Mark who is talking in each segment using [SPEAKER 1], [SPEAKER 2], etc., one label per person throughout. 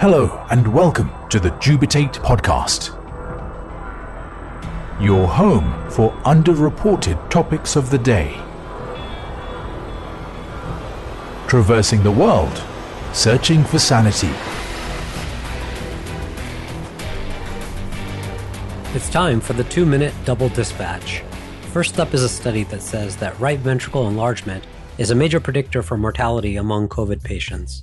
[SPEAKER 1] Hello, and welcome to the Dubitate Podcast, your home for underreported topics of the day. Traversing the world, searching for sanity.
[SPEAKER 2] It's time for the two minute double dispatch. First up is a study that says that right ventricle enlargement is a major predictor for mortality among COVID patients.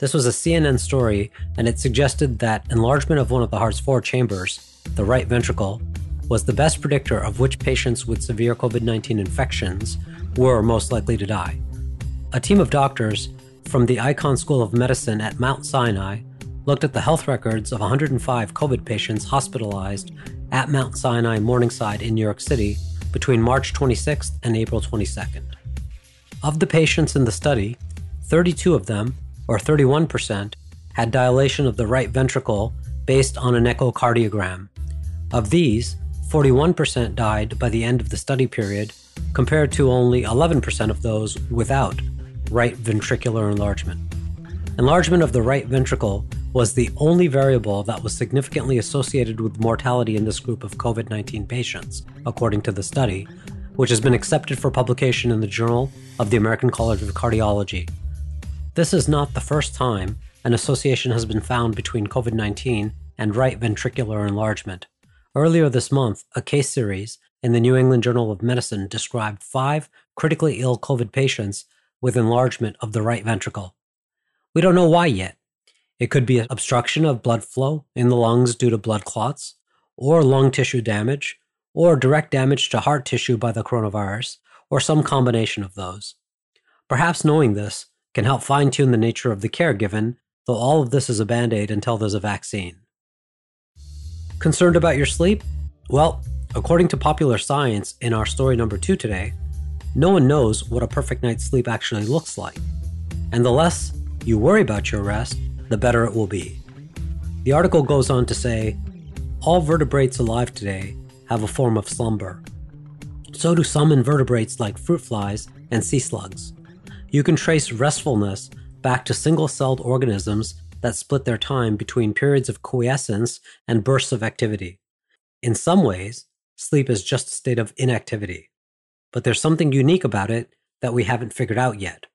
[SPEAKER 2] This was a CNN story, and it suggested that enlargement of one of the heart's four chambers, the right ventricle, was the best predictor of which patients with severe COVID 19 infections were most likely to die. A team of doctors from the Icahn School of Medicine at Mount Sinai looked at the health records of 105 COVID patients hospitalized at Mount Sinai Morningside in New York City between March 26th and April 22nd. Of the patients in the study, 32 of them or 31%, had dilation of the right ventricle based on an echocardiogram. Of these, 41% died by the end of the study period, compared to only 11% of those without right ventricular enlargement. Enlargement of the right ventricle was the only variable that was significantly associated with mortality in this group of COVID 19 patients, according to the study, which has been accepted for publication in the Journal of the American College of Cardiology. This is not the first time an association has been found between COVID 19 and right ventricular enlargement. Earlier this month, a case series in the New England Journal of Medicine described five critically ill COVID patients with enlargement of the right ventricle. We don't know why yet. It could be obstruction of blood flow in the lungs due to blood clots, or lung tissue damage, or direct damage to heart tissue by the coronavirus, or some combination of those. Perhaps knowing this can help fine tune the nature of the care given, though all of this is a band aid until there's a vaccine. Concerned about your sleep? Well, according to popular science in our story number two today, no one knows what a perfect night's sleep actually looks like. And the less you worry about your rest, the better it will be. The article goes on to say all vertebrates alive today have a form of slumber. So do some invertebrates like fruit flies and sea slugs you can trace restfulness back to single celled organisms that split their time between periods of quiescence and bursts of activity. In some ways, sleep is just a state of inactivity. But there's something unique about it that we haven't figured out yet.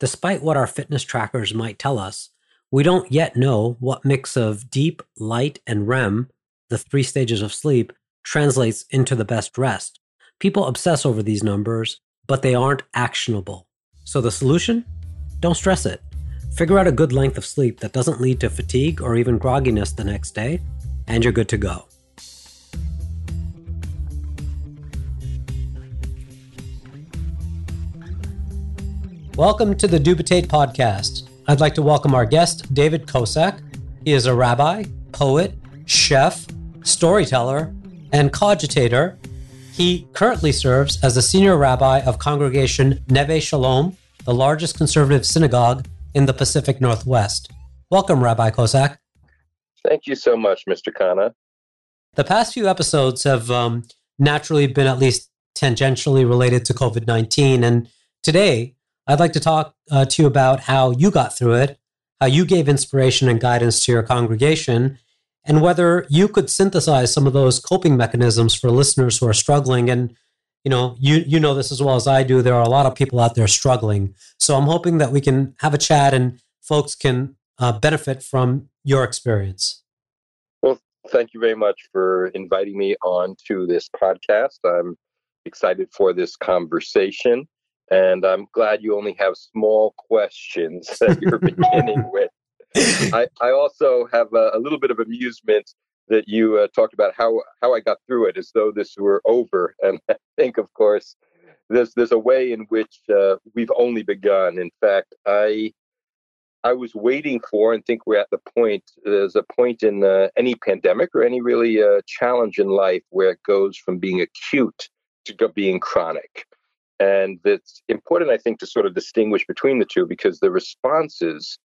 [SPEAKER 2] Despite what our fitness trackers might tell us, we don't yet know what mix of deep, light, and REM, the three stages of sleep, translates into the best rest. People obsess over these numbers, but they aren't actionable. So the solution? Don't stress it. Figure out a good length of sleep that doesn't lead to fatigue or even grogginess the next day, and you're good to go. Welcome to the Dubitate podcast. I'd like to welcome our guest, David Kosak. He is a rabbi, poet, chef, storyteller, and cogitator he currently serves as the senior rabbi of Congregation Neveh Shalom, the largest conservative synagogue in the Pacific Northwest. Welcome, Rabbi Kosak.
[SPEAKER 3] Thank you so much, Mr. Kana.
[SPEAKER 2] The past few episodes have um, naturally been at least tangentially related to COVID 19. And today, I'd like to talk uh, to you about how you got through it, how you gave inspiration and guidance to your congregation, and whether you could synthesize some of those coping mechanisms for listeners who are struggling. And you know you you know this as well as I do. There are a lot of people out there struggling. So I'm hoping that we can have a chat and folks can uh, benefit from your experience.
[SPEAKER 3] Well thank you very much for inviting me on to this podcast. I'm excited for this conversation and I'm glad you only have small questions that you're beginning with I, I also have a, a, little bit of amusement that you uh, talked about how how I got through it as though this were over, and I think, of course, there's there's a way in which uh, we've only begun. In fact, I I was waiting for, and think we're at the point. There's a point in uh, any pandemic or any really uh, challenge in life where it goes from being acute to being chronic. And it's important, I think, to sort of distinguish between the two because the responses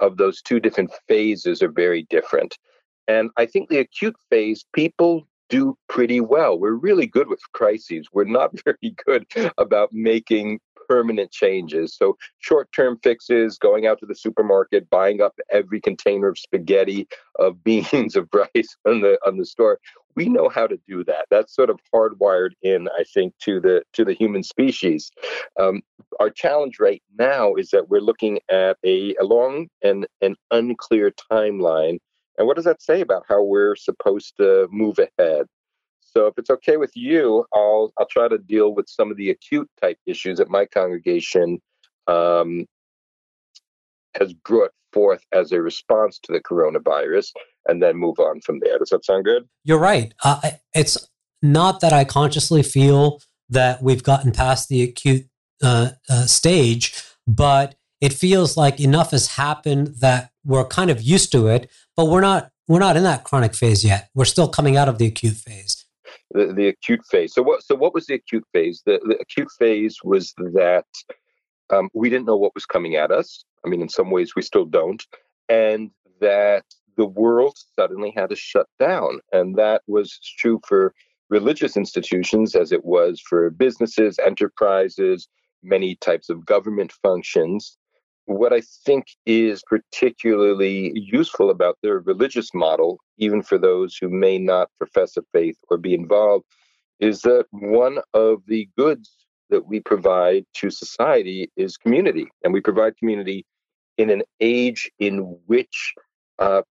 [SPEAKER 3] of those two different phases are very different. And I think the acute phase, people do pretty well. We're really good with crises. We're not very good about making permanent changes. So short term fixes, going out to the supermarket, buying up every container of spaghetti, of beans, of rice on the on the store. We know how to do that. That's sort of hardwired in, I think, to the to the human species. Um, our challenge right now is that we're looking at a, a long and an unclear timeline. And what does that say about how we're supposed to move ahead? So if it's okay with you, I'll I'll try to deal with some of the acute type issues that my congregation um, has brought forth as a response to the coronavirus, and then move on from there. Does that sound good?
[SPEAKER 2] You're right. Uh, it's not that I consciously feel that we've gotten past the acute uh, uh, stage, but it feels like enough has happened that we're kind of used to it, but we're not we're not in that chronic phase yet. We're still coming out of the acute phase
[SPEAKER 3] the, the acute phase. So what so what was the acute phase? The, the acute phase was that um, we didn't know what was coming at us. I mean, in some ways, we still don't, and that the world suddenly had to shut down, and that was true for religious institutions as it was for businesses, enterprises, many types of government functions what I think is particularly useful about their religious model, even for those who may not profess a faith or be involved, is that one of the goods that we provide to society is community. And we provide community in an age in which uh,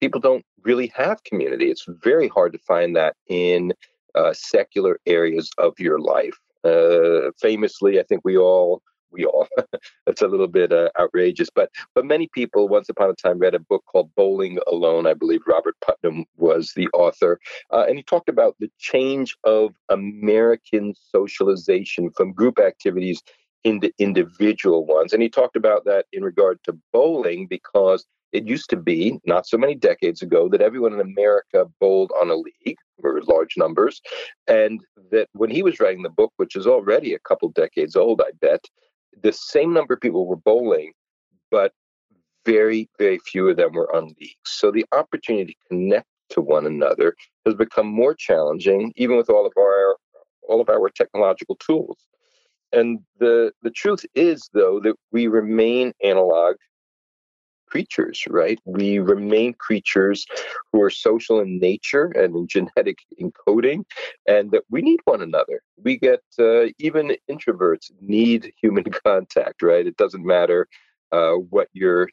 [SPEAKER 3] people don't really have community. It's very hard to find that in uh, secular areas of your life. Uh, famously, I think we all we all. That's a little bit uh, outrageous, but but many people once upon a time read a book called Bowling Alone. I believe Robert Putnam was the author, uh, and he talked about the change of American socialization from group activities into individual ones, and he talked about that in regard to bowling because it used to be not so many decades ago that everyone in America bowled on a league or large numbers, and that when he was writing the book, which is already a couple decades old, I bet the same number of people were bowling, but very, very few of them were on leagues. So the opportunity to connect to one another has become more challenging, even with all of our all of our technological tools. And the the truth is, though, that we remain analog creatures, right? We remain creatures who are social in nature and in genetic encoding, and that we need one another. We get, uh, even introverts need human contact, right? It doesn't matter uh, what your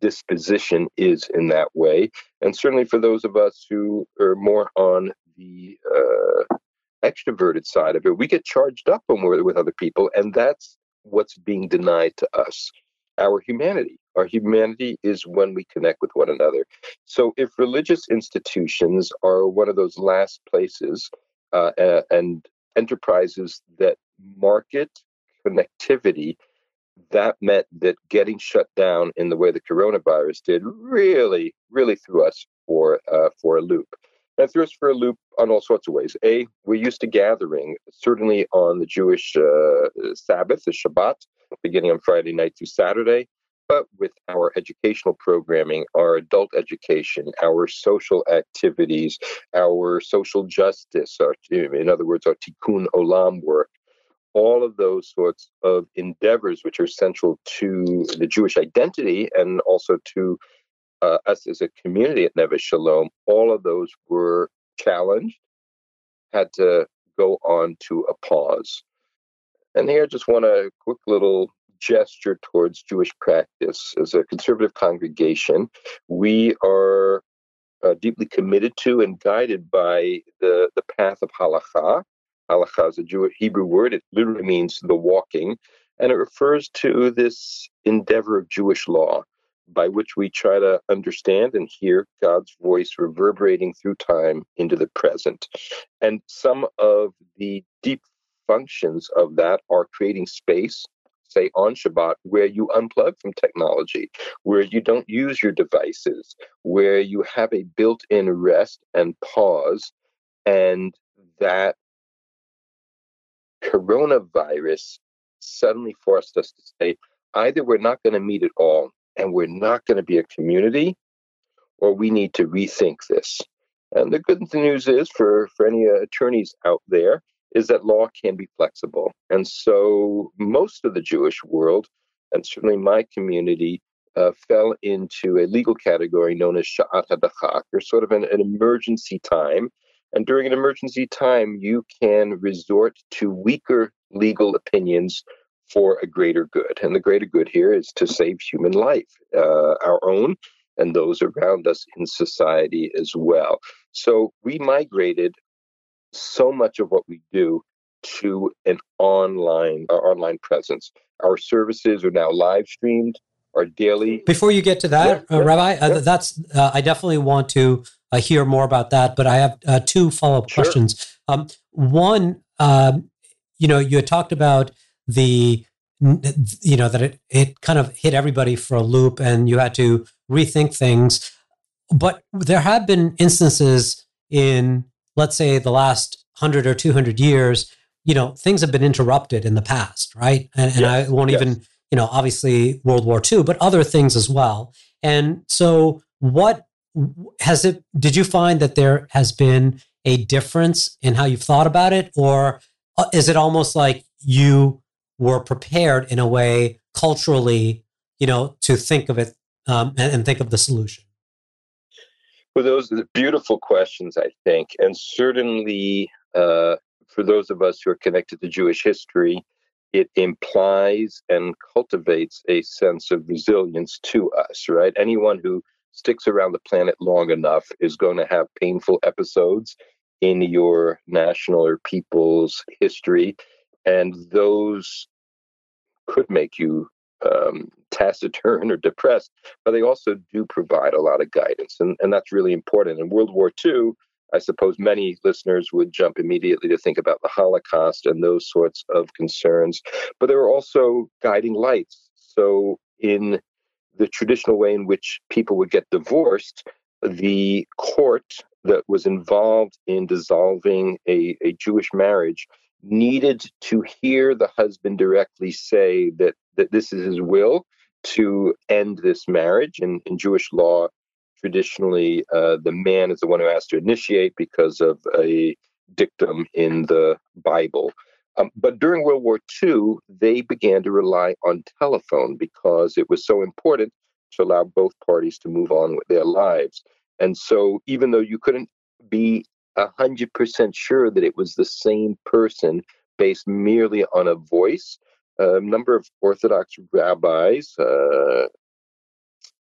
[SPEAKER 3] disposition is in that way. And certainly for those of us who are more on the uh, extroverted side of it, we get charged up when we're with other people, and that's what's being denied to us our humanity. Our humanity is when we connect with one another. So, if religious institutions are one of those last places uh, and enterprises that market connectivity, that meant that getting shut down in the way the coronavirus did really, really threw us for uh, for a loop. And threw us for a loop on all sorts of ways. A, we're used to gathering, certainly on the Jewish uh, Sabbath, the Shabbat, beginning on Friday night through Saturday. But with our educational programming, our adult education, our social activities, our social justice, our, in other words, our tikkun olam work, all of those sorts of endeavors which are central to the Jewish identity and also to uh, us as a community at Neveh Shalom, all of those were challenged, had to go on to a pause. And here I just want a quick little gesture towards Jewish practice. As a conservative congregation, we are uh, deeply committed to and guided by the, the path of halacha. Halacha is a Jewish Hebrew word. It literally means the walking, and it refers to this endeavor of Jewish law by which we try to understand and hear God's voice reverberating through time into the present. And some of the deep functions of that are creating space, say on Shabbat, where you unplug from technology, where you don't use your devices, where you have a built in rest and pause, and that coronavirus suddenly forced us to say either we're not going to meet at all and we're not going to be a community, or we need to rethink this. And the good news is for, for any uh, attorneys out there, is that law can be flexible. And so most of the Jewish world, and certainly my community, uh, fell into a legal category known as Sha'at HaDachak, or sort of an, an emergency time. And during an emergency time, you can resort to weaker legal opinions for a greater good. And the greater good here is to save human life, uh, our own and those around us in society as well. So we migrated so much of what we do to an online our online presence. Our services are now live streamed. Our daily.
[SPEAKER 2] Before you get to that, yeah, uh, Rabbi, uh, yeah. Uh, that's uh, I definitely want to uh, hear more about that. But I have uh, two follow up sure. questions. Um, one, um, you know, you had talked about the you know that it it kind of hit everybody for a loop, and you had to rethink things. But there have been instances in, let's say, the last 100 or 200 years, you know, things have been interrupted in the past, right? And, and yes, I won't yes. even, you know, obviously World War II, but other things as well. And so, what has it, did you find that there has been a difference in how you've thought about it? Or uh, is it almost like you were prepared in a way culturally, you know, to think of it um, and, and think of the solution?
[SPEAKER 3] Well, those are beautiful questions, I think. And certainly uh, for those of us who are connected to Jewish history, it implies and cultivates a sense of resilience to us, right? Anyone who sticks around the planet long enough is going to have painful episodes in your national or people's history. And those could make you um, taciturn or depressed, but they also do provide a lot of guidance. And, and that's really important. In World War II, I suppose many listeners would jump immediately to think about the Holocaust and those sorts of concerns, but there were also guiding lights. So, in the traditional way in which people would get divorced, the court that was involved in dissolving a, a Jewish marriage needed to hear the husband directly say that, that this is his will to end this marriage. And in Jewish law, traditionally, uh, the man is the one who has to initiate because of a dictum in the Bible. Um, but during World War II, they began to rely on telephone because it was so important to allow both parties to move on with their lives. And so, even though you couldn't be 100% sure that it was the same person based merely on a voice. A number of Orthodox rabbis, uh,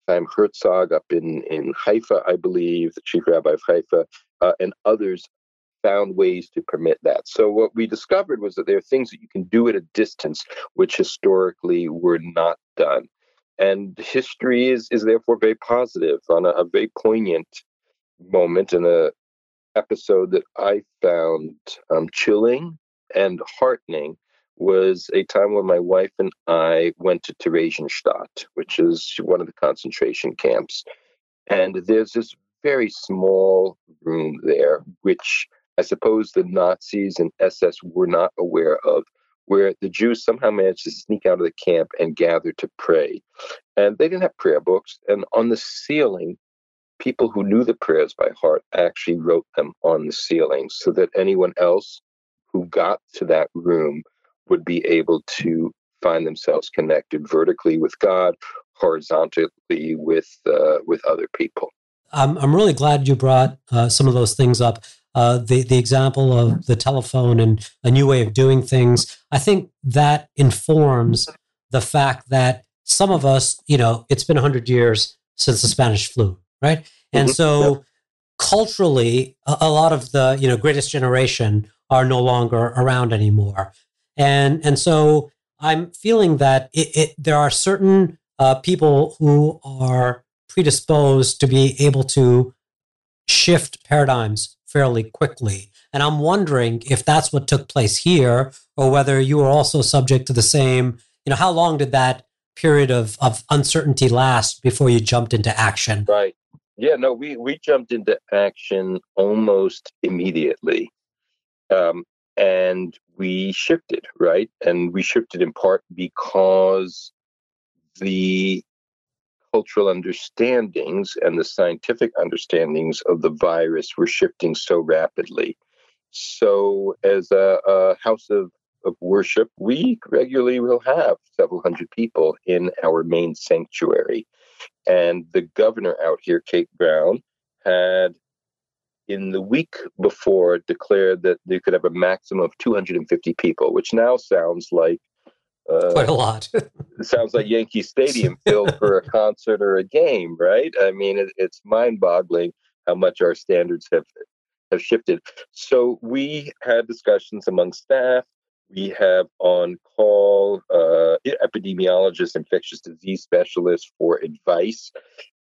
[SPEAKER 3] Chaim Herzog up in, in Haifa, I believe, the chief rabbi of Haifa, uh, and others found ways to permit that. So what we discovered was that there are things that you can do at a distance which historically were not done. And history is, is therefore very positive on a, a very poignant moment and a, episode that I found um, chilling and heartening was a time when my wife and I went to Theresienstadt, which is one of the concentration camps. And there's this very small room there, which I suppose the Nazis and SS were not aware of, where the Jews somehow managed to sneak out of the camp and gather to pray. And they didn't have prayer books. And on the ceiling people who knew the prayers by heart actually wrote them on the ceiling so that anyone else who got to that room would be able to find themselves connected vertically with God, horizontally with uh, with other people.
[SPEAKER 2] I'm I'm really glad you brought uh, some of those things up. Uh, the the example of the telephone and a new way of doing things. I think that informs the fact that some of us, you know, it's been hundred years since the Spanish flu, right? And mm-hmm. so yep. culturally, a, a, lot of the you know greatest generation are no longer around anymore, and and so I'm feeling that it, it there are certain uh, people who are predisposed to be able to shift paradigms fairly quickly. And I'm wondering if that's what took place here, or whether you were also subject to the same. You know, how long did that period of, of uncertainty last before you jumped into action?
[SPEAKER 3] Right. Yeah, no, we, we jumped into action almost immediately. Um, and we shifted, right? And we shifted in part because the cultural understandings and the scientific understandings of the virus were shifting so rapidly. So, as a, a house of, of worship, we regularly will have several hundred people in our main sanctuary. And the governor out here, Kate Brown, had in the week before declared that they could have a maximum of 250 people, which now sounds like
[SPEAKER 2] uh, quite a lot.
[SPEAKER 3] it sounds like Yankee Stadium filled for a concert or a game, right? I mean, it, it's mind-boggling how much our standards have have shifted. So we had discussions among staff. We have on call uh, epidemiologists, infectious disease specialists for advice,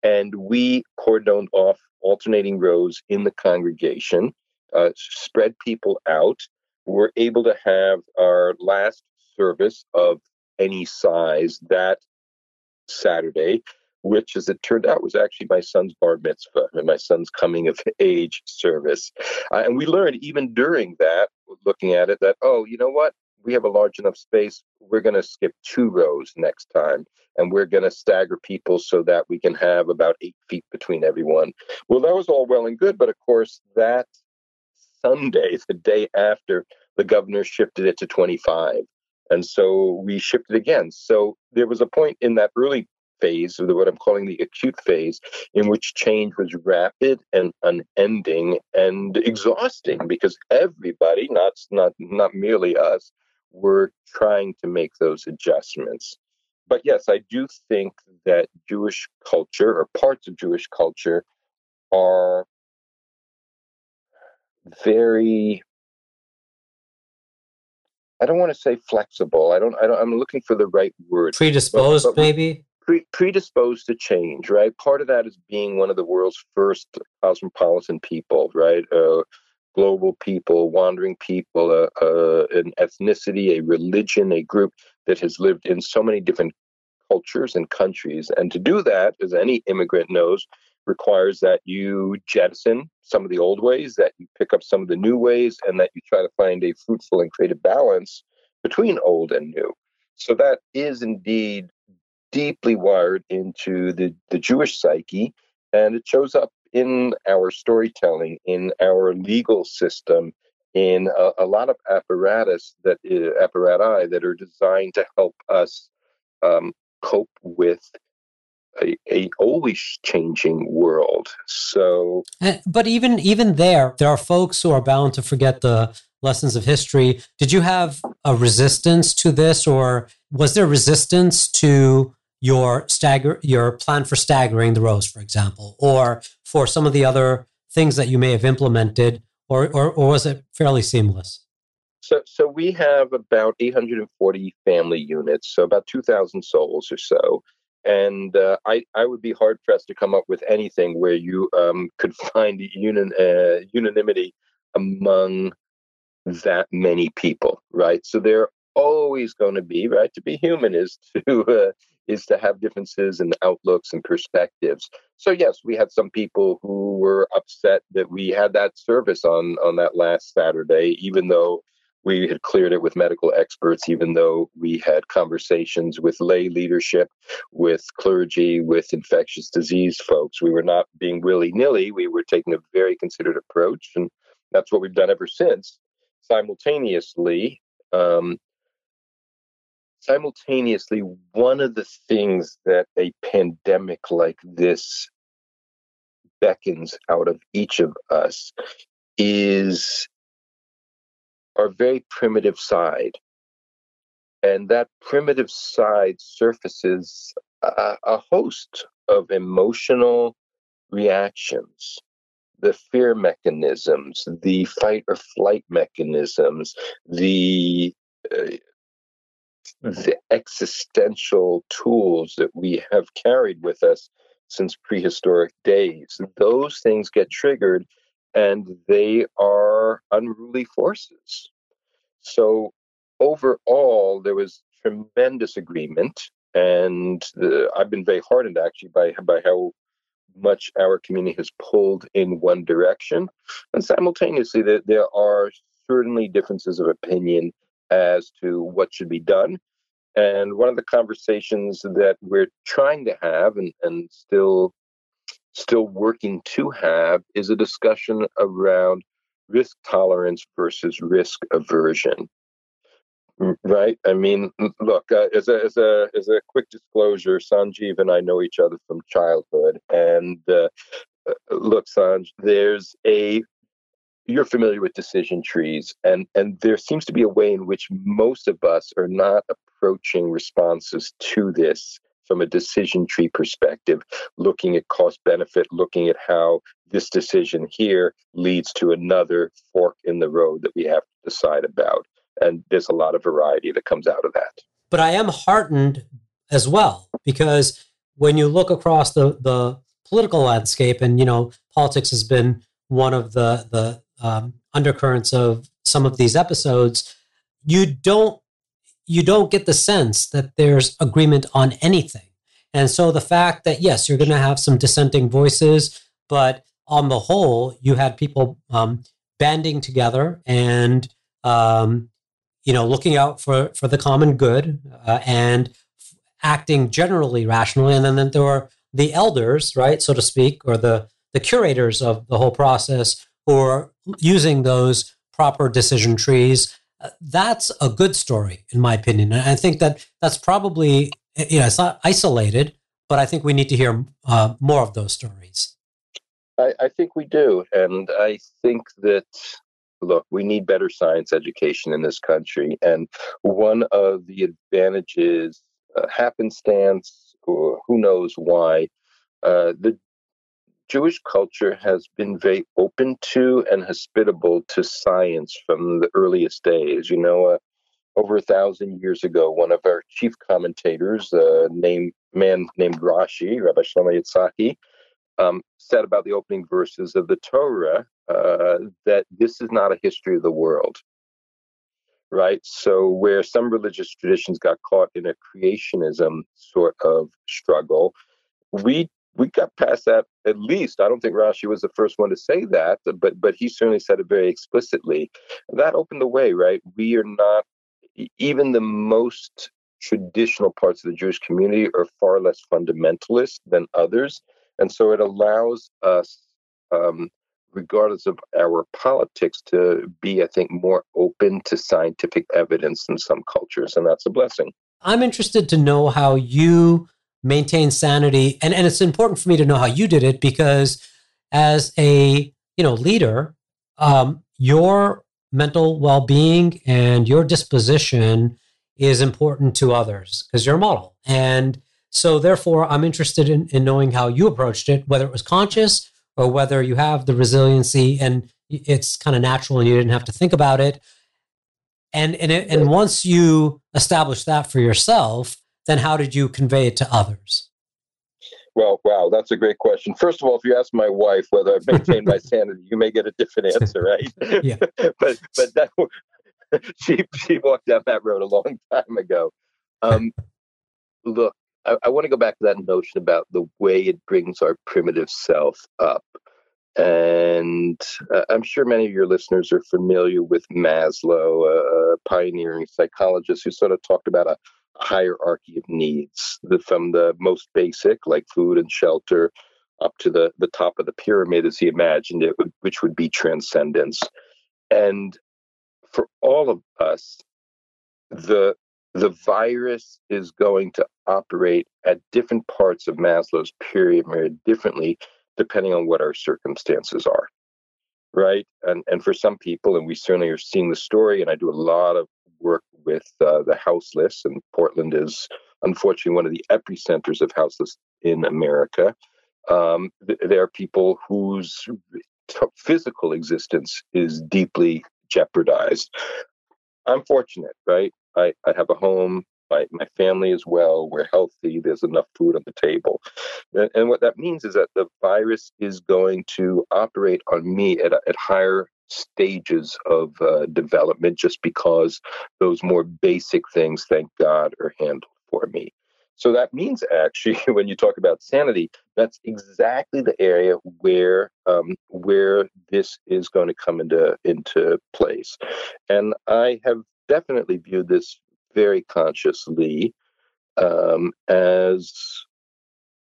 [SPEAKER 3] and we cordoned off alternating rows in the congregation, uh, spread people out. We're able to have our last service of any size that Saturday, which, as it turned out, was actually my son's bar mitzvah and my son's coming of age service. Uh, and we learned even during that, looking at it, that, oh, you know what? We have a large enough space. We're going to skip two rows next time, and we're going to stagger people so that we can have about eight feet between everyone. Well, that was all well and good, but of course, that Sunday, the day after, the governor shifted it to 25. And so we shifted again. So there was a point in that early phase of what I'm calling the acute phase, in which change was rapid and unending and exhausting because everybody, not not not merely us, were trying to make those adjustments. But yes, I do think that Jewish culture or parts of Jewish culture are very I don't want to say flexible. I don't. I don't. I'm looking for the right word.
[SPEAKER 2] Predisposed, but, but maybe.
[SPEAKER 3] Pre- predisposed to change, right? Part of that is being one of the world's first cosmopolitan people, right? Uh, global people, wandering people, uh, uh, an ethnicity, a religion, a group that has lived in so many different cultures and countries. And to do that, as any immigrant knows, requires that you jettison some of the old ways, that you pick up some of the new ways, and that you try to find a fruitful and creative balance between old and new. So that is indeed deeply wired into the, the Jewish psyche, and it shows up in our storytelling, in our legal system, in a, a lot of apparatus that uh, apparati that are designed to help us um, cope with a, a, always changing world. So,
[SPEAKER 2] eh, but even even there, there are folks who are bound to forget the lessons of history. Did you have a resistance to this, or was there resistance to your stagger your plan for staggering the rows, for example, or for some of the other things that you may have implemented, or or, or was it fairly seamless?
[SPEAKER 3] So, so we have about 840 family units, so about 2,000 souls or so. And uh, I, I would be hard pressed to come up with anything where you um, could find uh, unanimity among that many people, right? So there are always going to be, right? To be human is to uh, is to have differences in outlooks and perspectives. So yes, we had some people who were upset that we had that service on on that last Saturday, even though we had cleared it with medical experts, even though we had conversations with lay leadership, with clergy, with infectious disease folks. We were not being willy nilly. We were taking a very considered approach, and that's what we've done ever since. Simultaneously, um, simultaneously, one of the things that a pandemic like this beckons out of each of us is our very primitive side. And that primitive side surfaces a, a host of emotional reactions the fear mechanisms, the fight or flight mechanisms, the uh, Mm-hmm. the existential tools that we have carried with us since prehistoric days. Those things get triggered and they are unruly forces. So, overall, there was tremendous agreement. And the, I've been very heartened actually by, by how much our community has pulled in one direction. And simultaneously, there, there are certainly differences of opinion as to what should be done. And one of the conversations that we're trying to have and, and still still working to have is a discussion around risk tolerance versus risk aversion. Right. I mean, look, uh, as a as a as a quick disclosure, Sanjeev and I know each other from childhood, and uh, uh look, Sanj, there's a you're familiar with decision trees, and and there seems to be a way in which most of us are not approaching responses to this from a decision tree perspective, looking at cost benefit, looking at how this decision here leads to another fork in the road that we have to decide about. And there's a lot of variety that comes out of that.
[SPEAKER 2] But I am heartened as well because when you look across the, the political landscape, and you know, politics has been one of the the um, undercurrents of some of these episodes, you don't you don't get the sense that there's agreement on anything. And so the fact that, yes, you're going to have some dissenting voices, but on the whole, you had people um, banding together and, um, you know, looking out for, for the common good uh, and acting generally rationally. And then, then there were the elders, right, so to speak, or the, the curators of the whole process are using those proper decision trees that's a good story, in my opinion. And I think that that's probably, you know, it's not isolated, but I think we need to hear uh, more of those stories.
[SPEAKER 3] I, I think we do. And I think that, look, we need better science education in this country. And one of the advantages, uh, happenstance, or who knows why, uh, the Jewish culture has been very open to and hospitable to science from the earliest days. You know, uh, over a thousand years ago, one of our chief commentators, a uh, name, man named Rashi, Rabbi Shlomo Yitzhaki, um, said about the opening verses of the Torah uh, that this is not a history of the world. Right? So, where some religious traditions got caught in a creationism sort of struggle, we we got past that at least. I don't think Rashi was the first one to say that, but but he certainly said it very explicitly. That opened the way, right? We are not even the most traditional parts of the Jewish community are far less fundamentalist than others, and so it allows us. Um, regardless of our politics, to be, I think, more open to scientific evidence in some cultures, and that's a blessing.
[SPEAKER 2] I'm interested to know how you maintain sanity. And, and it's important for me to know how you did it because as a you know leader um, your mental well-being and your disposition is important to others because you're a model. And so therefore i'm interested in, in knowing how you approached it whether it was conscious or whether you have the resiliency and it's kind of natural and you didn't have to think about it. And and, it, and once you establish that for yourself then how did you convey it to others?
[SPEAKER 3] Well, wow, that's a great question. First of all, if you ask my wife whether I've maintained my sanity, you may get a different answer, right?
[SPEAKER 2] yeah.
[SPEAKER 3] but but that she she walked down that road a long time ago. Um, look, I, I want to go back to that notion about the way it brings our primitive self up. And uh, I'm sure many of your listeners are familiar with Maslow, a pioneering psychologist who sort of talked about a hierarchy of needs, from the most basic, like food and shelter, up to the, the top of the pyramid as he imagined it, which would be transcendence. And for all of us, the the virus is going to operate at different parts of Maslow's pyramid differently, depending on what our circumstances are. Right. And and for some people, and we certainly are seeing the story, and I do a lot of work with uh, the houseless, and Portland is unfortunately one of the epicenters of houseless in America. Um, th- there are people whose t- physical existence is deeply jeopardized. I'm fortunate, right? I, I have a home. My, my family is well. We're healthy. There's enough food on the table. And, and what that means is that the virus is going to operate on me at, at higher stages of uh, development just because those more basic things, thank God, are handled for me. So that means actually, when you talk about sanity, that's exactly the area where um, where this is going to come into into place. And I have definitely viewed this very consciously um, as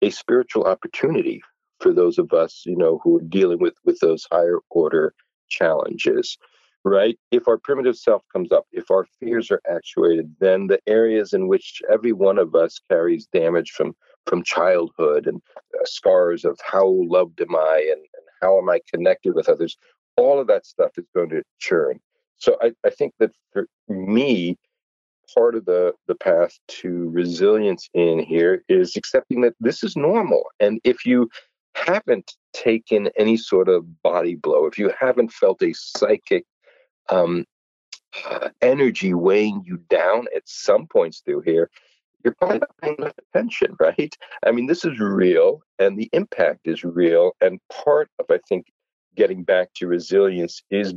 [SPEAKER 3] a spiritual opportunity for those of us, you know, who are dealing with with those higher order challenges, right? If our primitive self comes up, if our fears are actuated, then the areas in which every one of us carries damage from from childhood and uh, scars of how loved am I and, and how am I connected with others, all of that stuff is going to churn. So I, I think that for me, part of the the path to resilience in here is accepting that this is normal. And if you haven't taken any sort of body blow if you haven't felt a psychic um, uh, energy weighing you down at some points through here you're probably not paying enough attention right? I mean this is real and the impact is real. And part of i think getting back to resilience is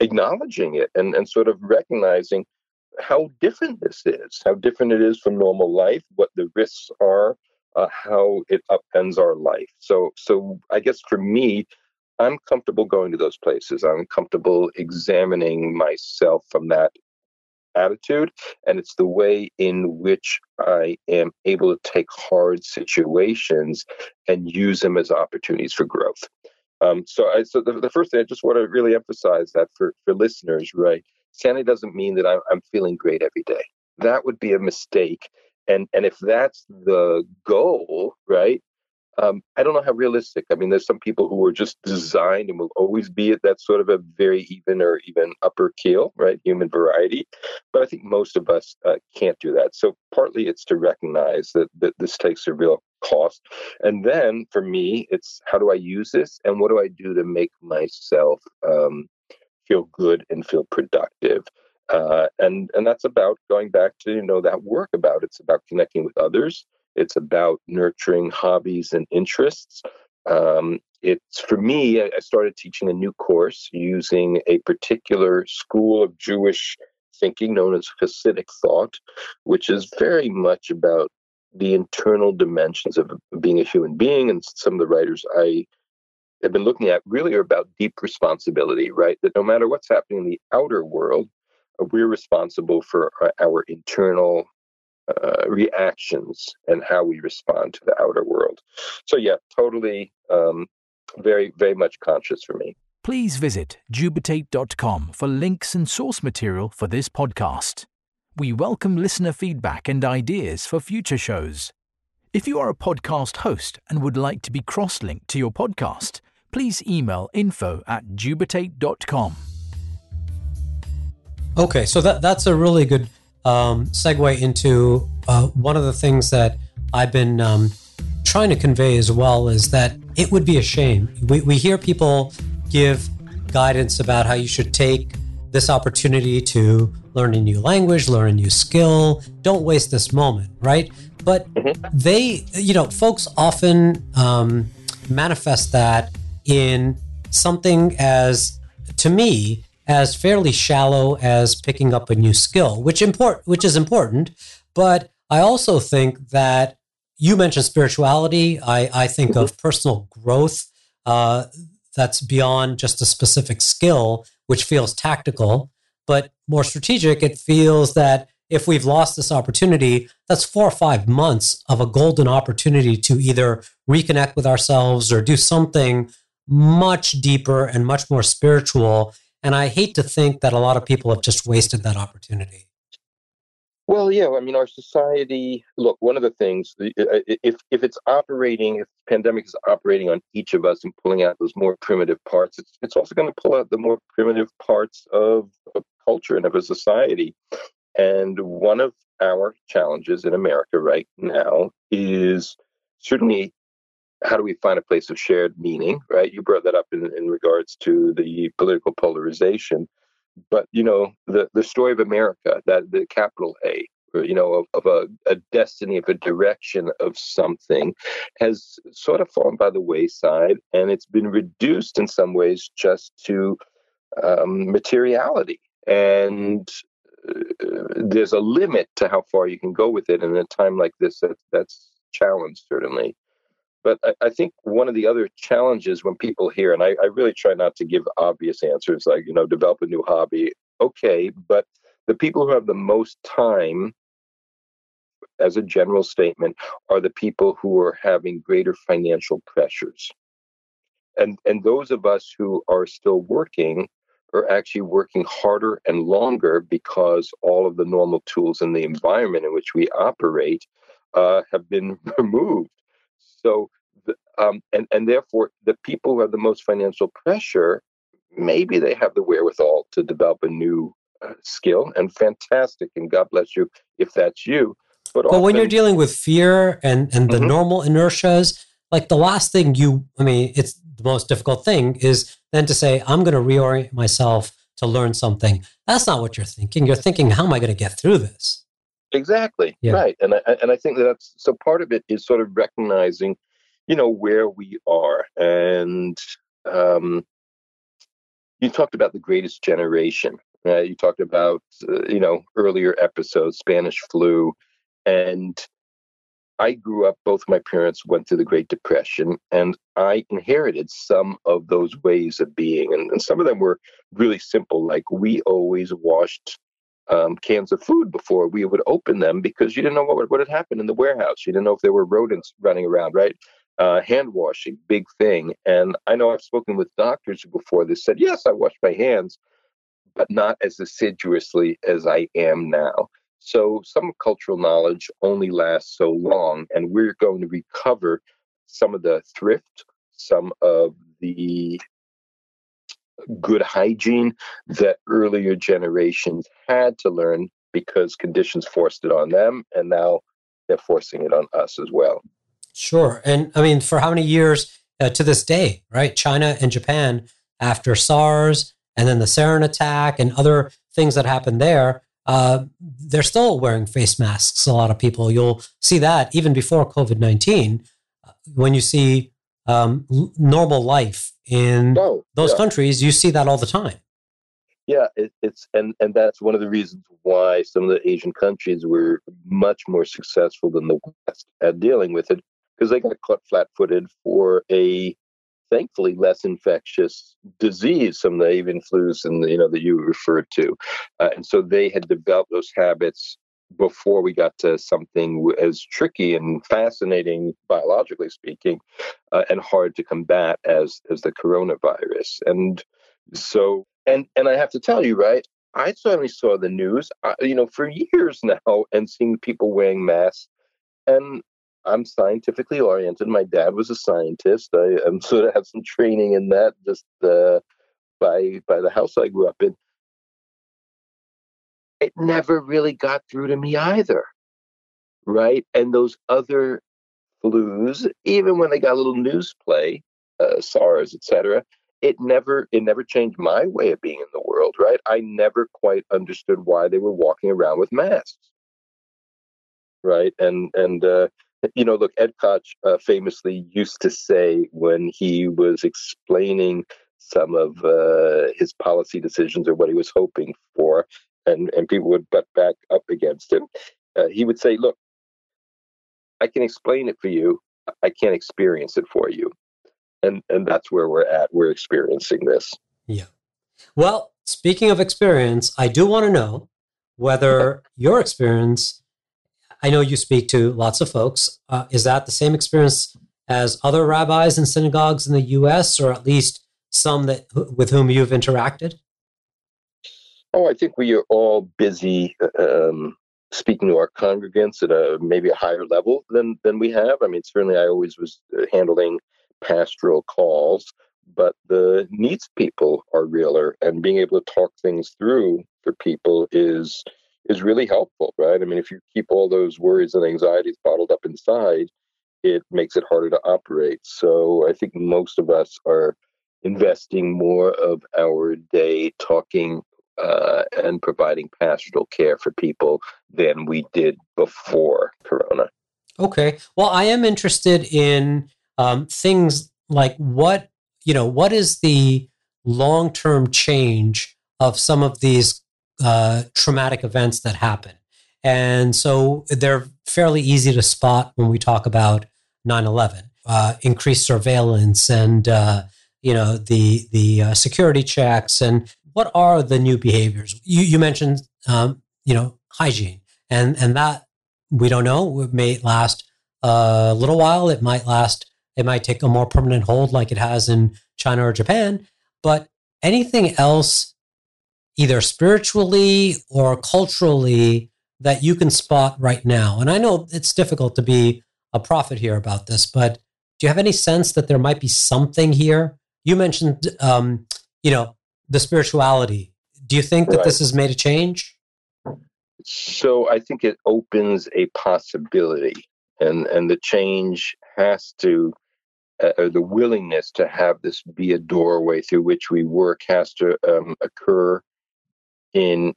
[SPEAKER 3] acknowledging it and, and sort of recognizing how different this is, how different it is from normal life, what the risks are, uh, how it upends our life. So, so I guess for me, I'm comfortable going to those places. I'm comfortable examining myself from that attitude, and it's the way in which I am able to take hard situations and use them as opportunities for growth. Um, so, I, so the, the first thing I just want to really emphasize that for for listeners, right? Sanity doesn't mean that I'm, I'm feeling great every day. That would be a mistake. And and if that's the goal, right? Um, I don't know how realistic. I mean, there's some people who are just designed and will always be at that sort of a very even or even upper keel, right? Human variety. But I think most of us uh, can't do that. So partly it's to recognize that, that this takes a real cost. And then for me, it's how do I use this and what do I do to make myself um, feel good and feel productive. Uh, and and that's about going back to you know that work about it's about connecting with others. It's about nurturing hobbies and interests. Um, it's for me. I started teaching a new course using a particular school of Jewish thinking known as Hasidic thought, which is very much about the internal dimensions of being a human being. And some of the writers I have been looking at really are about deep responsibility, right? That no matter what's happening in the outer world, uh, we're responsible for our, our internal uh, reactions and how we respond to the outer world. So, yeah, totally, um, very, very much conscious for me.
[SPEAKER 1] Please visit dubitate.com for links and source material for this podcast. We welcome listener feedback and ideas for future shows. If you are a podcast host and would like to be cross linked to your podcast, please email info at dubitate.com.
[SPEAKER 2] Okay, so that, that's a really good um, segue into uh, one of the things that I've been um, trying to convey as well is that it would be a shame. We, we hear people give guidance about how you should take this opportunity to learn a new language, learn a new skill. Don't waste this moment, right? But mm-hmm. they, you know, folks often um, manifest that in something as, to me, as fairly shallow as picking up a new skill, which import which is important. But I also think that you mentioned spirituality. I, I think of personal growth uh, that's beyond just a specific skill, which feels tactical, but more strategic. It feels that if we've lost this opportunity, that's four or five months of a golden opportunity to either reconnect with ourselves or do something much deeper and much more spiritual. And I hate to think that a lot of people have just wasted that opportunity.
[SPEAKER 3] Well, yeah, I mean, our society. Look, one of the things, uh, if if it's operating, if the pandemic is operating on each of us and pulling out those more primitive parts, it's it's also going to pull out the more primitive parts of, of culture and of a society. And one of our challenges in America right now is certainly how do we find a place of shared meaning, right? You brought that up in, in regards to the political polarization. But, you know, the, the story of America, that the capital A, you know, of, of a, a, destiny, of a direction of something, has sort of fallen by the wayside, and it's been reduced in some ways just to um, materiality. And uh, there's a limit to how far you can go with it. And in a time like this, that, that's challenged certainly. But I, I, think one of the other challenges when people hear, and I, I really try not to give obvious answers like, you know, develop a new hobby. Okay. But the people who have the most time, as a general statement, are the people who are having greater financial pressures. and and those of us who are still working are actually working harder and longer because all of the normal tools in the environment in which we operate uh, have been removed. So, the, um, and and therefore, the people who have the most financial pressure, maybe they have the wherewithal to develop a new uh, skill, and fantastic, and God bless you if that's you.
[SPEAKER 2] But, but often, when you're dealing with fear and and the mm-hmm. normal inertias, like the last thing you, I mean, it's the most difficult thing is then to say, I'm going to reorient myself to learn something. That's not what you're thinking. You're thinking, how am I going to get through this?
[SPEAKER 3] Exactly. Yeah. Right. And I, and I think that that's so part of it is sort of recognizing, you know, where we are. And um, you talked about the greatest generation. Uh, you talked about, uh, you know, earlier episodes, Spanish flu. And I grew up, both my parents went through the Great Depression, and I inherited some of those ways of being. And, and some of them were really simple, like we always washed um, cans of food before we would open them because you didn't know what, what had happened in the warehouse. You didn't know if there were rodents running around, right? Uh, hand washing, big thing. And I know I've spoken with doctors before that said, yes, I wash my hands, but not as assiduously as I am now. So some cultural knowledge only lasts so long, and we're going to recover some of the thrift, some of the good hygiene that earlier generations had to learn because conditions forced it on them, and now they're forcing it on us as well.
[SPEAKER 2] Sure. And I mean, for how many years uh, to this day, right? China and Japan, after SARS and then the sarin attack and other things that happened there, uh, they're still wearing face masks. A lot of people, you'll see that even before COVID 19, when you see um, normal life in oh, those yeah. countries, you see that all the time.
[SPEAKER 3] Yeah, it, it's and and that's one of the reasons why some of the Asian countries were much more successful than the West at dealing with it because they got caught flat-footed for a thankfully less infectious disease, some of the avian flus and you know that you referred to, uh, and so they had developed those habits before we got to something as tricky and fascinating, biologically speaking, uh, and hard to combat as as the coronavirus. And so, and and I have to tell you, right? I certainly saw the news, uh, you know, for years now, and seeing people wearing masks, and I'm scientifically oriented. My dad was a scientist. I sort of have some training in that just uh, by by the house I grew up in. It never really got through to me either, right? And those other flus, even when they got a little news play, uh, SARS, etc., it never it never changed my way of being in the world, right? I never quite understood why they were walking around with masks, right? And and uh, you know, look, Ed Koch uh, famously used to say when he was explaining some of uh, his policy decisions or what he was hoping for, and, and people would butt back up against him, uh, he would say, Look, I can explain it for you, I can't experience it for you. And, and that's where we're at. We're experiencing this.
[SPEAKER 2] Yeah. Well, speaking of experience, I do want to know whether your experience I know you speak to lots of folks. Uh, is that the same experience as other rabbis and synagogues in the U.S., or at least some that with whom you've interacted?
[SPEAKER 3] Oh, I think we are all busy um, speaking to our congregants at a maybe a higher level than than we have. I mean, certainly I always was uh, handling pastoral calls, but the needs people are realer, and being able to talk things through for people is is really helpful, right? I mean, if you keep all those worries and anxieties bottled up inside, it makes it harder to operate. So I think most of us are investing more of our day talking uh, and providing pastoral care for people than we did before Corona.
[SPEAKER 2] Okay. Well, I am interested in um, things like what, you know, what is the long term change of some of these uh, traumatic events that happen. And so they're fairly easy to spot when we talk about 9 11. Uh, increased surveillance and uh, you know the the uh, security checks and what are the new behaviors you, you mentioned um, you know hygiene and and that we don't know it may last a little while it might last it might take a more permanent hold like it has in China or Japan. But anything else, either spiritually or culturally, that you can spot right now? And I know it's difficult to be a prophet here about this, but do you have any sense that there might be something here? You mentioned, um, you know, the spirituality. Do you think that right. this has made a change?
[SPEAKER 3] So I think it opens a possibility, and and the change has to, uh, or the willingness to have this be a doorway through which we work has to um, occur in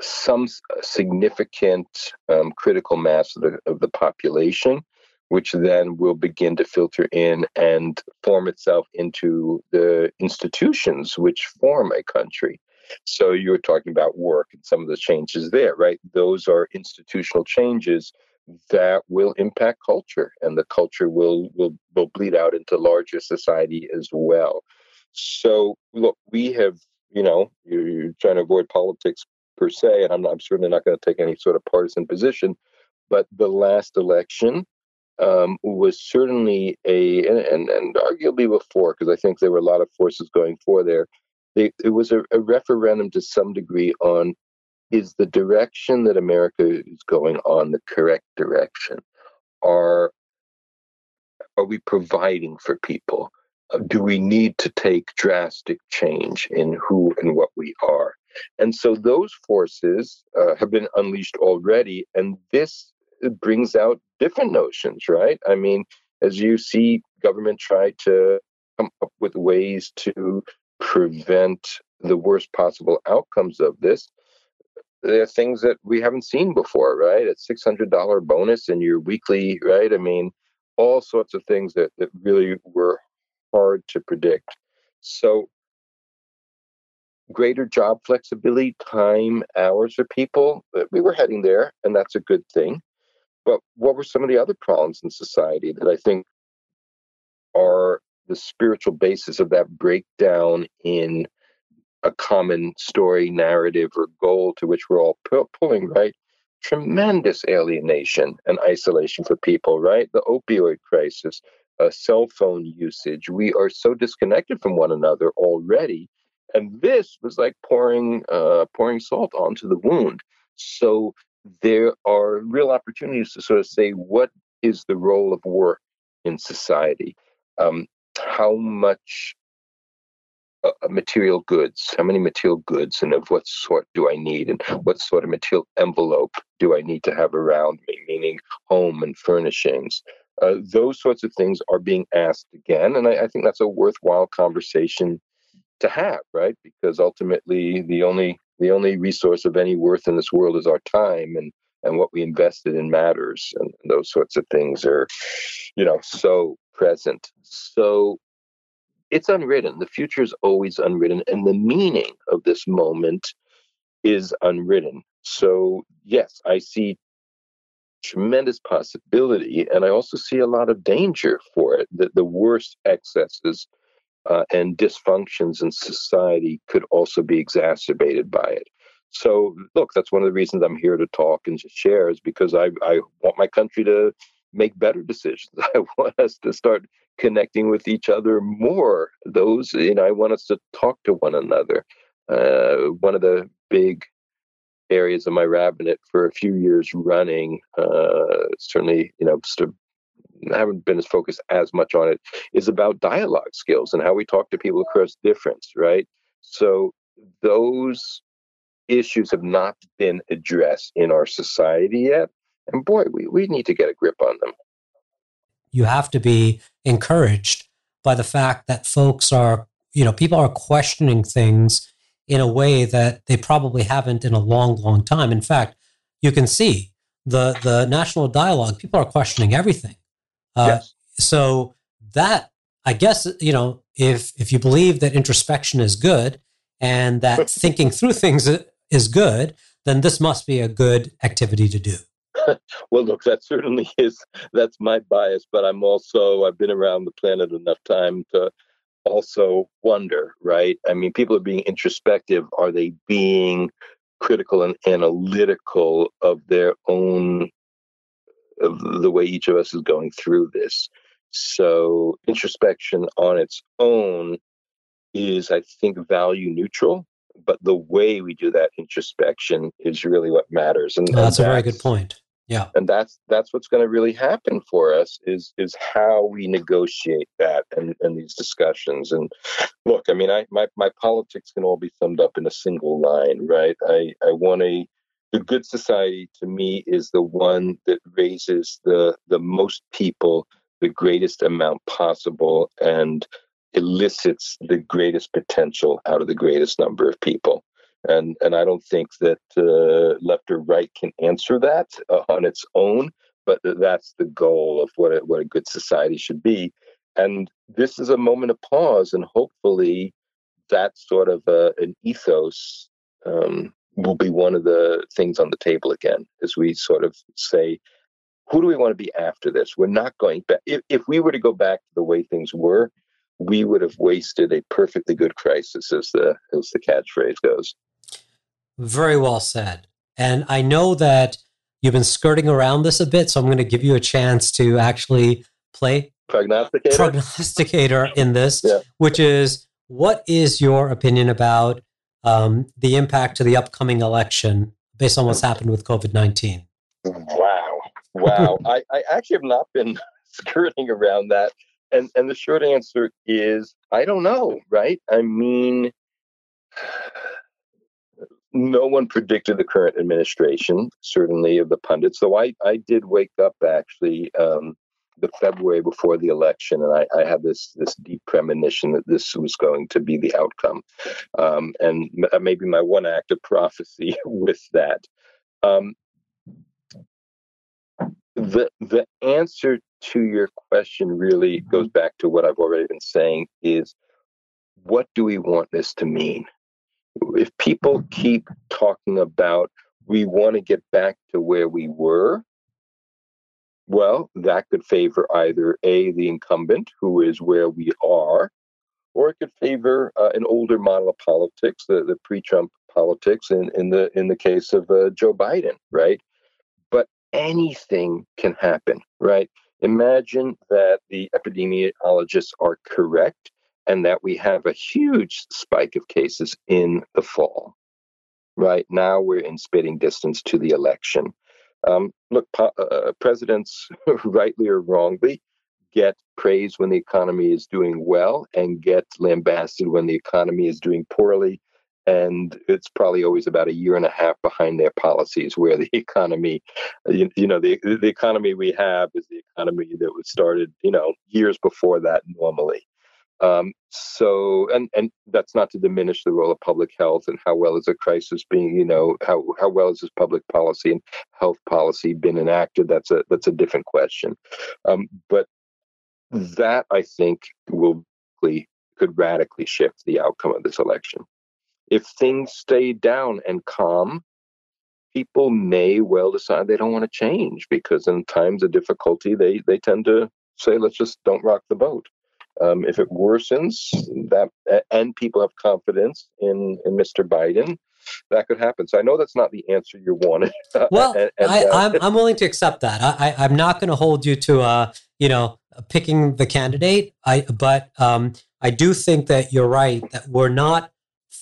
[SPEAKER 3] some significant um, critical mass of the, of the population, which then will begin to filter in and form itself into the institutions which form a country. So you were talking about work and some of the changes there, right? Those are institutional changes that will impact culture, and the culture will will will bleed out into larger society as well. So look, we have, you know, you're, you're trying to avoid politics per se, and I'm, I'm certainly not going to take any sort of partisan position. But the last election um, was certainly a, and, and, and arguably before, because I think there were a lot of forces going for there, they, it was a, a referendum to some degree on is the direction that America is going on the correct direction? Are are we providing for people? Uh, do we need to take drastic change in who and what we are? And so those forces uh, have been unleashed already, and this brings out different notions, right? I mean, as you see government try to come up with ways to prevent the worst possible outcomes of this, there are things that we haven't seen before, right? A $600 bonus in your weekly, right? I mean, all sorts of things that, that really were hard to predict. So greater job flexibility, time, hours for people. We were heading there, and that's a good thing. But what were some of the other problems in society that I think are the spiritual basis of that breakdown in a common story, narrative, or goal to which we're all pulling, right? Tremendous alienation and isolation for people, right? The opioid crisis, uh, cell phone usage. We are so disconnected from one another already and this was like pouring uh, pouring salt onto the wound. So there are real opportunities to sort of say what is the role of work in society, um, how much uh, uh, material goods, how many material goods, and of what sort do I need, and what sort of material envelope do I need to have around me, meaning home and furnishings. Uh, those sorts of things are being asked again, and I, I think that's a worthwhile conversation to have, right? Because ultimately, the only the only resource of any worth in this world is our time, and and what we invested in matters, and, those sorts of things are, you know, so present. So it's unwritten. The future is always unwritten, and the meaning of this moment is unwritten. So yes, I see tremendous possibility, and I also see a lot of danger for it. That the worst excesses uh, and dysfunctions in society could also be exacerbated by it. So, look, that's one of the reasons I'm here to talk and to share is because I, I want my country to make better decisions. I want us to start connecting with each other more. Those, you know, I want us to talk to one another. Uh, one of the big areas of my rabbinate for a few years running, uh, certainly, you know, haven't been as focused as much on it is about dialogue skills and how we talk to people across difference, right? So those issues have not been addressed in our society yet. And boy, we, we need to get a grip on them.
[SPEAKER 2] You have to be encouraged by the fact that folks are, you know, people are questioning things in a way that they probably haven't in a long, long time. In fact, you can see the the national dialogue, people are questioning everything. Uh, yes. So that I guess you know if if you believe that introspection is good and that thinking through things is good, then this must be a good activity to do.
[SPEAKER 3] well, look, that certainly is that's my bias, but I'm also I've been around the planet enough time to also wonder, right? I mean, people are being introspective. Are they being critical and analytical of their own the way each of us is going through this. So introspection on its own is, I think, value neutral. But the way we do that introspection is really what matters.
[SPEAKER 2] And, that's, and a very good point. Yeah.
[SPEAKER 3] And that's that's what's going to really happen for us is is how we negotiate that and, and these discussions. And look, I mean, I my, my politics can all be summed up in a single line, right? I, I want a the good society to me is the one that raises the the most people the greatest amount possible and elicits the greatest potential out of the greatest number of people and and I don't think that uh, left or right can answer that uh, on its own, but that's the goal of what a, what a good society should be. And this is a moment of pause, and hopefully, that sort of uh, an ethos um, will be one of the things on the table again, as we sort of say, who do we want to be after this? We're not going back. If, if we were to go back to the way things were, we would have wasted a perfectly good crisis, as the as the catchphrase goes.
[SPEAKER 2] Very well said. And I know that you've been skirting around this a bit, so I'm going to give you a chance to actually play
[SPEAKER 3] prognosticator,
[SPEAKER 2] prognosticator in this, yeah. which is what is your opinion about um, the impact to the upcoming election based on what's happened with COVID 19?
[SPEAKER 3] Wow. Wow. I, I actually have not been skirting around that. And, and the short answer is I don't know, right? I mean, no one predicted the current administration, certainly of the pundits, though I, I did wake up actually um, the February before the election, and I, I, had this this deep premonition that this was going to be the outcome, um, and m- maybe my one act of prophecy with that. Um, the the answer to your question really goes back to what I've already been saying: is what do we want this to mean? if people keep talking about we want to get back to where we were, well, that could favor either A, the incumbent, who is where we are, or it could favor uh, an older model of politics, the, the pre-Trump politics, in, in the in the case of uh, Joe Biden, right? But anything can happen, right? Imagine that the epidemiologists are correct and that we have a huge spike of cases in the fall. Right now, we're in spitting distance to the election. Um, look, po- uh, uh presidents, rightly or wrongly, get praise when the economy is doing well and get lambasted when the economy is doing poorly. And it's probably always about a year and a half behind their policies, where the economy, you, you know, the the economy we have is the economy that was started, you know, years before that normally. Um, so, and and that's not to diminish the role of public health and how well is a crisis being, you know, how how well is this public policy and health policy been enacted? That's a that's a different question. Um, but that I think will could radically shift the outcome of this election. If things stay down and calm, people may well decide they don't want to change because in times of difficulty, they they tend to say, let's just don't rock the boat. Um, if it worsens, that and people have confidence in in Mr. Biden, that could happen. So I know that's not the answer you wanted.
[SPEAKER 2] Well, and, and, I, am uh, I'm, I'm willing to accept that. I, I am not going to hold you to uh you know picking the candidate. I but um I do think that you're right that we're not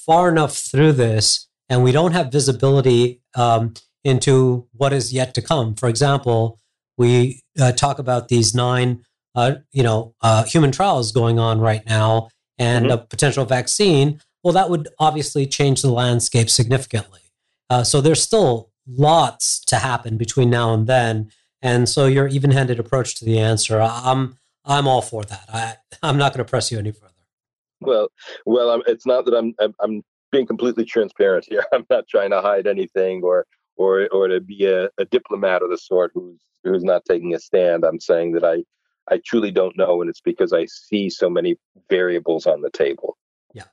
[SPEAKER 2] far enough through this, and we don't have visibility um, into what is yet to come. For example, we uh, talk about these nine uh, you know, uh, human trials going on right now and mm-hmm. a potential vaccine, well, that would obviously change the landscape significantly. Uh, so there's still lots to happen between now and then. And so your even-handed approach to the answer, I'm I'm all for that. I I'm not going to press you any further.
[SPEAKER 3] Well, well, I'm, it's not that I'm, I'm I'm being completely transparent here. I'm not trying to hide anything or or or to be a, a diplomat of the sort who's who's not taking a stand. I'm saying that I I truly don't know, and it's because I see so many variables on the table.
[SPEAKER 2] Yeah.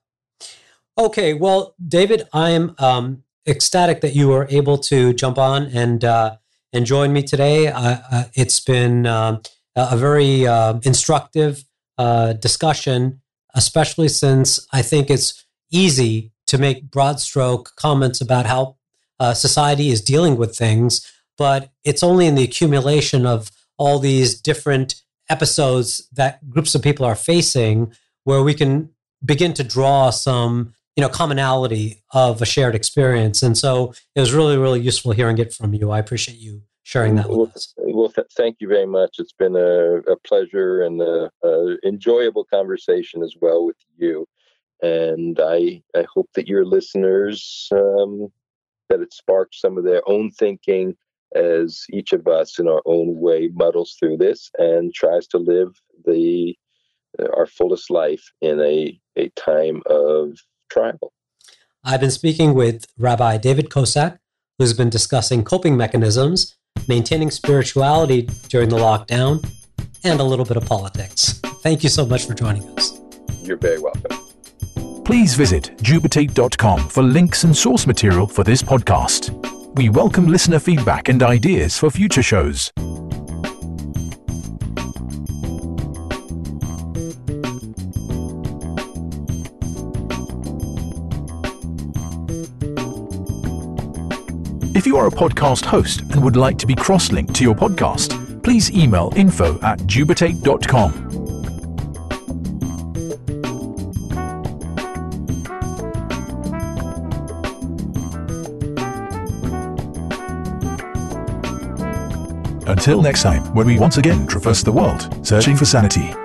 [SPEAKER 2] Okay. Well, David, I'm um, ecstatic that you were able to jump on and uh, and join me today. Uh, uh, it's been um, a very uh, instructive uh, discussion, especially since I think it's easy to make broad stroke comments about how uh, society is dealing with things, but it's only in the accumulation of all these different episodes that groups of people are facing where we can begin to draw some you know commonality of a shared experience. And so it was really really useful hearing it from you. I appreciate you sharing that
[SPEAKER 3] well,
[SPEAKER 2] with us.
[SPEAKER 3] well th- thank you very much. It's been a, a pleasure and a, a enjoyable conversation as well with you. And i i hope that your listeners um, that it sparks some of their own thinking as each of us in our own way muddles through this and tries to live the uh, our fullest life in a, a time of trial.
[SPEAKER 2] I've been speaking with Rabbi David Kosak, who's been discussing coping mechanisms, maintaining spirituality during the lockdown, and a little bit of politics. Thank you so much for joining us.
[SPEAKER 3] You're very welcome.
[SPEAKER 1] Please visit jubitate.com for links and source material for this podcast. We welcome listener feedback and ideas for future shows. If you are a podcast host and would like to be cross linked to your podcast, please email info at jubitate.com. Until next time, when we once again traverse the world, searching for sanity.